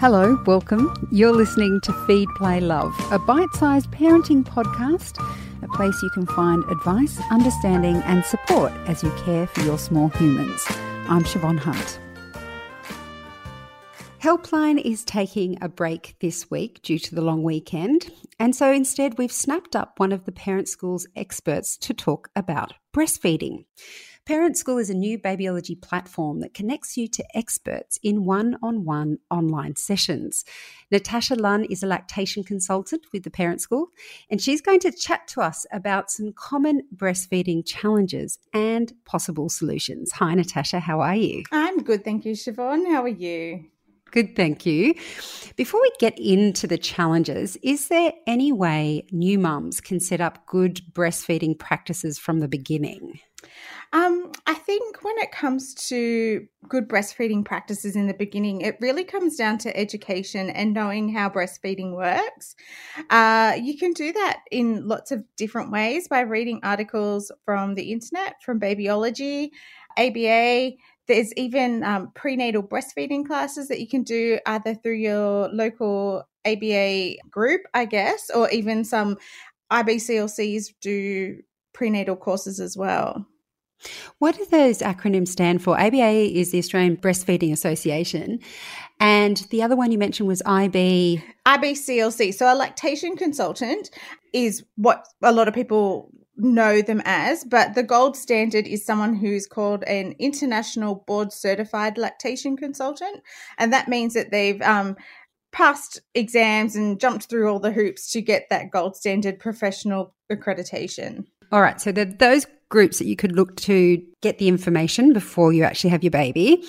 Hello, welcome. You're listening to Feed, Play, Love, a bite sized parenting podcast, a place you can find advice, understanding, and support as you care for your small humans. I'm Siobhan Hunt. Helpline is taking a break this week due to the long weekend, and so instead we've snapped up one of the Parent School's experts to talk about breastfeeding. Parent School is a new babyology platform that connects you to experts in one on one online sessions. Natasha Lunn is a lactation consultant with the Parent School, and she's going to chat to us about some common breastfeeding challenges and possible solutions. Hi, Natasha, how are you? I'm good, thank you, Siobhan. How are you? Good, thank you. Before we get into the challenges, is there any way new mums can set up good breastfeeding practices from the beginning? Um, I think when it comes to good breastfeeding practices in the beginning, it really comes down to education and knowing how breastfeeding works. Uh, you can do that in lots of different ways by reading articles from the internet, from Babyology, ABA. There's even um, prenatal breastfeeding classes that you can do either through your local ABA group, I guess, or even some IBCLCs do prenatal courses as well. What do those acronyms stand for? ABA is the Australian Breastfeeding Association, and the other one you mentioned was IB. IBCLC. So, a lactation consultant is what a lot of people know them as, but the gold standard is someone who's called an international board certified lactation consultant. And that means that they've um, passed exams and jumped through all the hoops to get that gold standard professional accreditation. All right. So, those groups that you could look to get the information before you actually have your baby.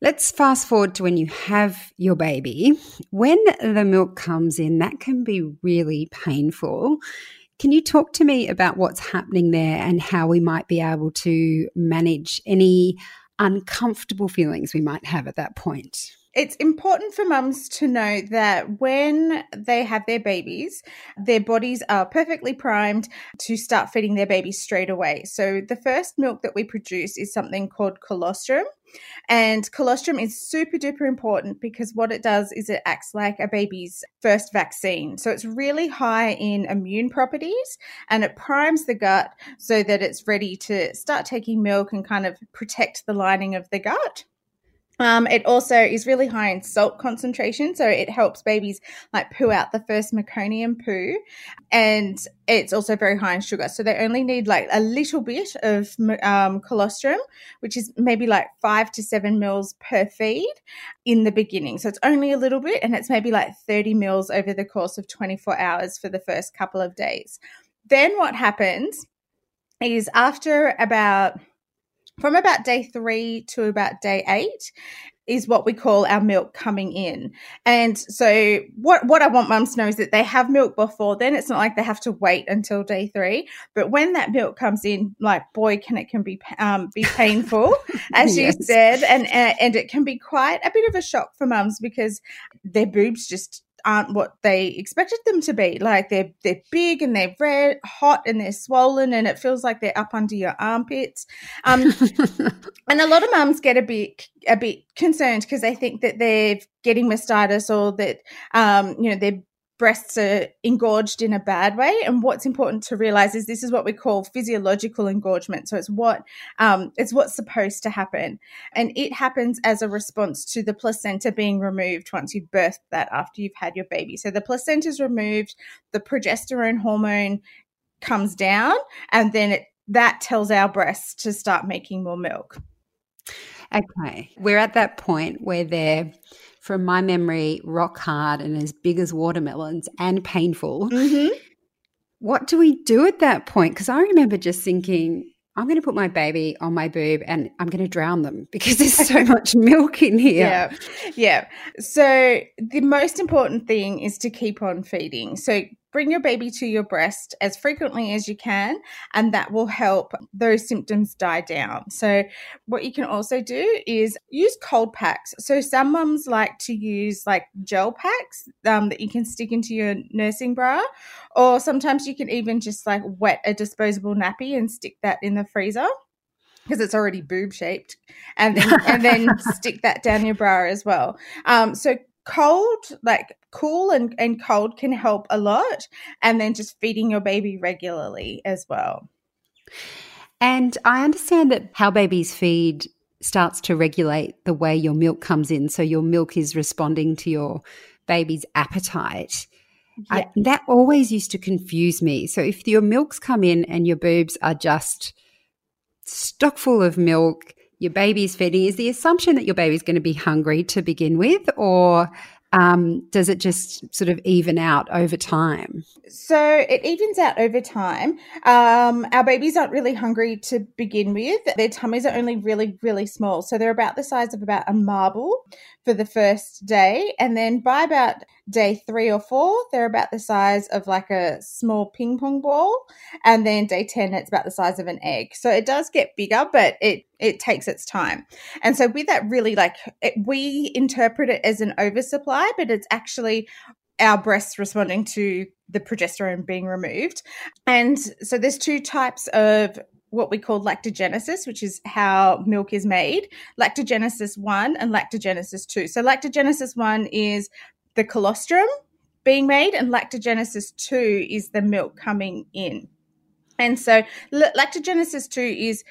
Let's fast forward to when you have your baby. When the milk comes in, that can be really painful. Can you talk to me about what's happening there and how we might be able to manage any uncomfortable feelings we might have at that point? It's important for mums to know that when they have their babies, their bodies are perfectly primed to start feeding their babies straight away. So, the first milk that we produce is something called colostrum. And colostrum is super duper important because what it does is it acts like a baby's first vaccine. So it's really high in immune properties and it primes the gut so that it's ready to start taking milk and kind of protect the lining of the gut. Um, it also is really high in salt concentration, so it helps babies like poo out the first meconium poo, and it's also very high in sugar. So they only need like a little bit of um, colostrum, which is maybe like five to seven mils per feed in the beginning. So it's only a little bit, and it's maybe like thirty mils over the course of twenty four hours for the first couple of days. Then what happens is after about from about day three to about day eight is what we call our milk coming in. And so what what I want mums to know is that they have milk before then. It's not like they have to wait until day 3, but when that milk comes in, like boy can it can be um, be painful as yes. you said and and it can be quite a bit of a shock for mums because their boobs just aren't what they expected them to be. Like they're they're big and they're red, hot and they're swollen, and it feels like they're up under your armpits. Um, and a lot of mums get a bit a bit concerned because they think that they're getting mastitis or that um, you know they're breasts are engorged in a bad way. And what's important to realize is this is what we call physiological engorgement. So it's what um, it's what's supposed to happen, and it happens as a response to the placenta being removed once you've birthed that after you've had your baby. So the placenta is removed, the progesterone hormone comes down, and then it that tells our breasts to start making more milk. Okay, we're at that point where they're from my memory, rock hard and as big as watermelons and painful. Mm-hmm. What do we do at that point? Because I remember just thinking, I'm going to put my baby on my boob and I'm going to drown them because there's so much milk in here. Yeah. Yeah. So the most important thing is to keep on feeding. So bring your baby to your breast as frequently as you can, and that will help those symptoms die down. So, what you can also do is use cold packs. So, some mums like to use like gel packs um, that you can stick into your nursing bra, or sometimes you can even just like wet a disposable nappy and stick that in the freezer because it's already boob shaped, and then and then stick that down your bra as well. Um, so cold, like cool and, and cold can help a lot. And then just feeding your baby regularly as well. And I understand that how babies feed starts to regulate the way your milk comes in. So your milk is responding to your baby's appetite. Yeah. I, that always used to confuse me. So if your milks come in and your boobs are just stock full of milk, your baby's feeding, is the assumption that your baby's going to be hungry to begin with, or um, does it just sort of even out over time? So it evens out over time. Um, our babies aren't really hungry to begin with. Their tummies are only really, really small. So they're about the size of about a marble for the first day. And then by about day three or four, they're about the size of like a small ping pong ball. And then day 10, it's about the size of an egg. So it does get bigger, but it, it takes its time. And so with that, really like it, we interpret it as an oversupply, but it's actually our breasts responding to the progesterone being removed. And so there's two types of what we call lactogenesis, which is how milk is made, lactogenesis 1 and lactogenesis 2. So, lactogenesis 1 is the colostrum being made, and lactogenesis 2 is the milk coming in. And so, lactogenesis 2 is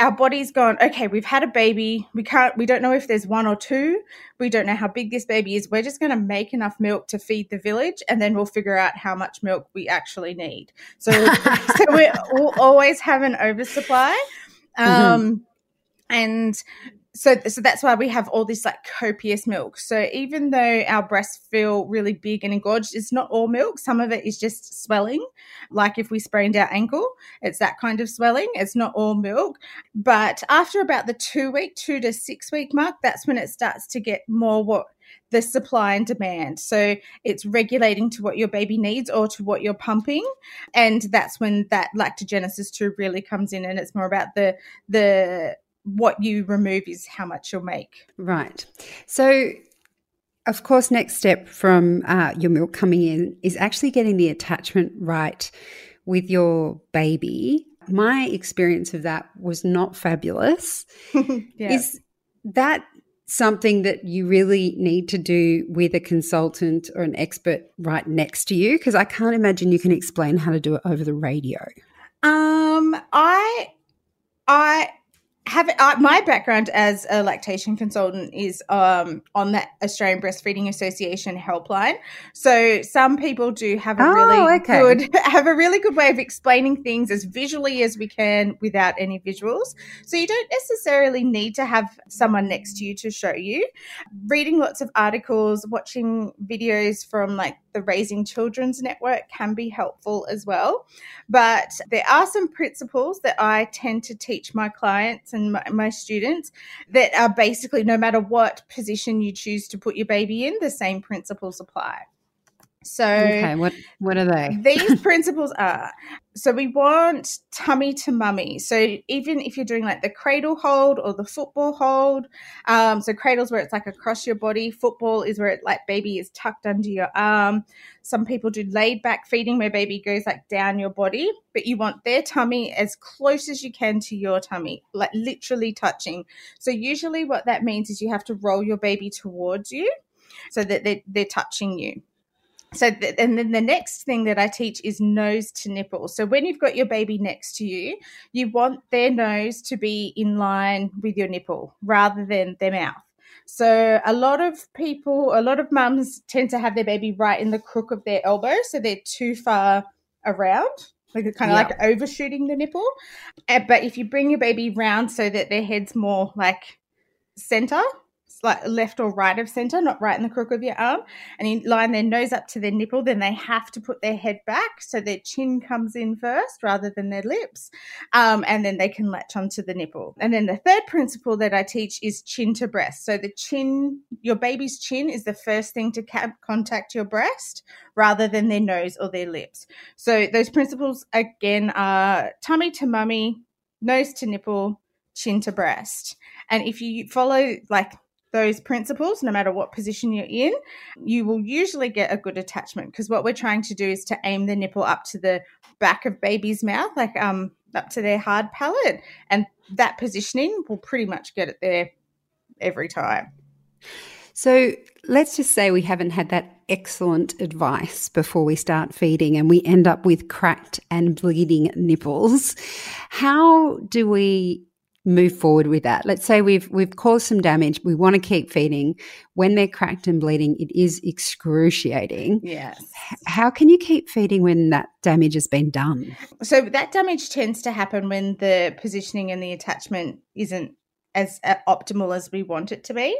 our body's gone okay we've had a baby we can't we don't know if there's one or two we don't know how big this baby is we're just going to make enough milk to feed the village and then we'll figure out how much milk we actually need so so we will always have an oversupply mm-hmm. um mm-hmm. and so so that's why we have all this like copious milk. So even though our breasts feel really big and engorged it's not all milk. Some of it is just swelling. Like if we sprained our ankle it's that kind of swelling. It's not all milk. But after about the two week two to six week mark that's when it starts to get more what the supply and demand. So it's regulating to what your baby needs or to what you're pumping. And that's when that lactogenesis 2 really comes in and it's more about the the what you remove is how much you'll make. Right. So, of course, next step from uh, your milk coming in is actually getting the attachment right with your baby. My experience of that was not fabulous. yeah. Is that something that you really need to do with a consultant or an expert right next to you? Because I can't imagine you can explain how to do it over the radio. Um, I, I have uh, my background as a lactation consultant is um, on the Australian Breastfeeding Association helpline. So some people do have a oh, really okay. good have a really good way of explaining things as visually as we can without any visuals. So you don't necessarily need to have someone next to you to show you. Reading lots of articles, watching videos from like the Raising Children's Network can be helpful as well. But there are some principles that I tend to teach my clients and my, my students that are basically no matter what position you choose to put your baby in, the same principles apply. So, okay, what what are they? these principles are so we want tummy to mummy. So even if you're doing like the cradle hold or the football hold, um, so cradles where it's like across your body, football is where it like baby is tucked under your arm. Some people do laid back feeding where baby goes like down your body, but you want their tummy as close as you can to your tummy, like literally touching. So usually what that means is you have to roll your baby towards you so that they're, they're touching you. So, th- and then the next thing that I teach is nose to nipple. So, when you've got your baby next to you, you want their nose to be in line with your nipple rather than their mouth. So, a lot of people, a lot of mums tend to have their baby right in the crook of their elbow. So, they're too far around like kind of yeah. like overshooting the nipple. But if you bring your baby round so that their head's more like center, like left or right of center, not right in the crook of your arm, and you line their nose up to their nipple, then they have to put their head back so their chin comes in first rather than their lips, um, and then they can latch onto the nipple. And then the third principle that I teach is chin to breast. So the chin, your baby's chin is the first thing to contact your breast rather than their nose or their lips. So those principles again are tummy to mummy, nose to nipple, chin to breast. And if you follow like those principles, no matter what position you're in, you will usually get a good attachment because what we're trying to do is to aim the nipple up to the back of baby's mouth, like um up to their hard palate, and that positioning will pretty much get it there every time. So let's just say we haven't had that excellent advice before we start feeding and we end up with cracked and bleeding nipples. How do we move forward with that? Let's say we've we've caused some damage. We want to keep feeding. When they're cracked and bleeding, it is excruciating. Yes. How can you keep feeding when that damage has been done? So that damage tends to happen when the positioning and the attachment isn't as uh, optimal as we want it to be.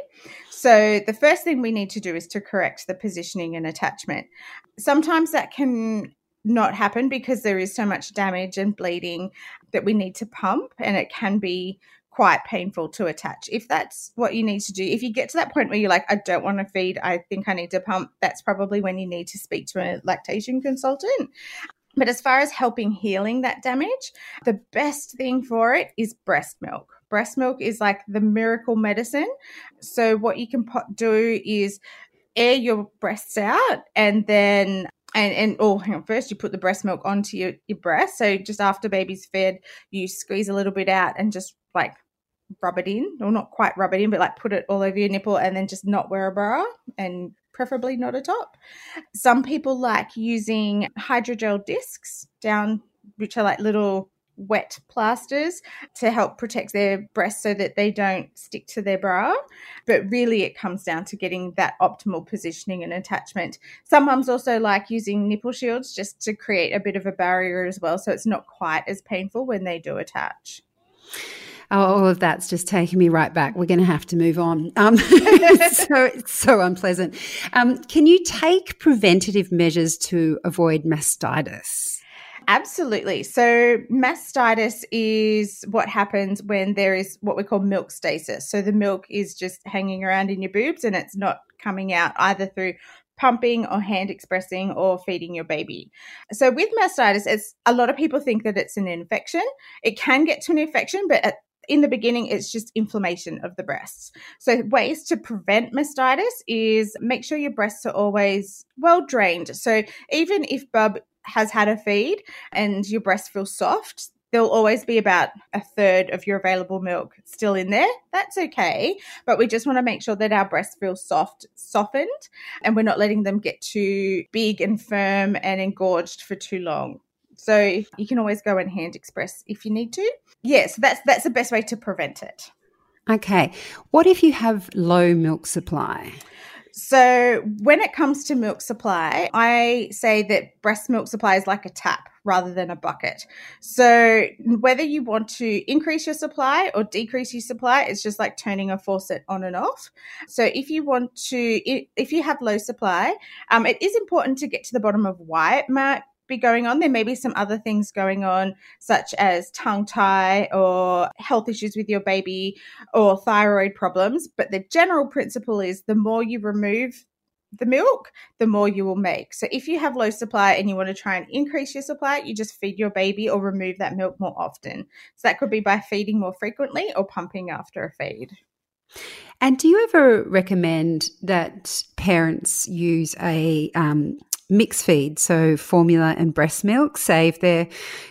So the first thing we need to do is to correct the positioning and attachment. Sometimes that can not happen because there is so much damage and bleeding that we need to pump and it can be quite painful to attach. If that's what you need to do, if you get to that point where you're like, I don't want to feed, I think I need to pump, that's probably when you need to speak to a lactation consultant. But as far as helping healing that damage, the best thing for it is breast milk. Breast milk is like the miracle medicine. So, what you can do is air your breasts out and then and and oh hang on first you put the breast milk onto your, your breast. So just after baby's fed you squeeze a little bit out and just like rub it in. Or not quite rub it in but like put it all over your nipple and then just not wear a bra and preferably not a top. Some people like using hydrogel discs down which are like little wet plasters to help protect their breasts so that they don't stick to their bra. But really, it comes down to getting that optimal positioning and attachment. Some mums also like using nipple shields just to create a bit of a barrier as well, so it's not quite as painful when they do attach. Oh, all of that's just taking me right back. We're going to have to move on. Um, so it's so unpleasant. Um, can you take preventative measures to avoid mastitis? Absolutely. So, mastitis is what happens when there is what we call milk stasis. So, the milk is just hanging around in your boobs and it's not coming out either through pumping or hand expressing or feeding your baby. So with mastitis, it's a lot of people think that it's an infection. It can get to an infection, but at, in the beginning, it's just inflammation of the breasts. So ways to prevent mastitis is make sure your breasts are always well drained. So even if bub has had a feed and your breast feels soft, there'll always be about a third of your available milk still in there. That's okay. But we just want to make sure that our breasts feel soft, softened, and we're not letting them get too big and firm and engorged for too long. So you can always go and hand express if you need to. Yes, yeah, so that's that's the best way to prevent it. Okay. What if you have low milk supply? So, when it comes to milk supply, I say that breast milk supply is like a tap rather than a bucket. So, whether you want to increase your supply or decrease your supply, it's just like turning a faucet on and off. So, if you want to, if you have low supply, um, it is important to get to the bottom of why it might be going on. There may be some other things going on, such as tongue tie or health issues with your baby or thyroid problems. But the general principle is the more you remove the milk, the more you will make. So if you have low supply and you want to try and increase your supply, you just feed your baby or remove that milk more often. So that could be by feeding more frequently or pumping after a feed. And do you ever recommend that parents use a um, mix feed, so formula and breast milk, say if they're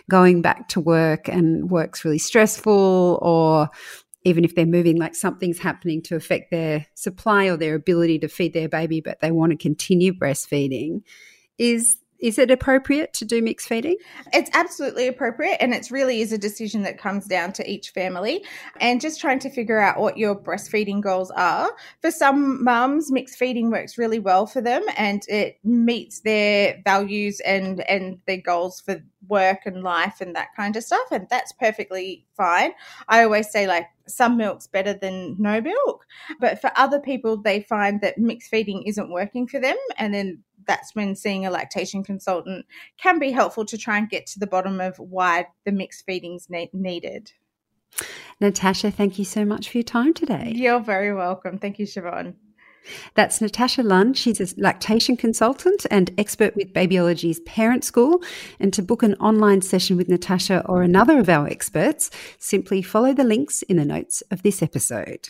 going back to work and work's really stressful, or even if they're moving, like something's happening to affect their supply or their ability to feed their baby, but they want to continue breastfeeding. Is is it appropriate to do mixed feeding? It's absolutely appropriate, and it really is a decision that comes down to each family and just trying to figure out what your breastfeeding goals are. For some mums, mixed feeding works really well for them and it meets their values and, and their goals for work and life and that kind of stuff, and that's perfectly fine. I always say, like, some milk's better than no milk, but for other people, they find that mixed feeding isn't working for them, and then that's when seeing a lactation consultant can be helpful to try and get to the bottom of why the mixed feeding's ne- needed. Natasha, thank you so much for your time today. You're very welcome. Thank you, Siobhan. That's Natasha Lund. She's a lactation consultant and expert with Babyology's Parent School. And to book an online session with Natasha or another of our experts, simply follow the links in the notes of this episode.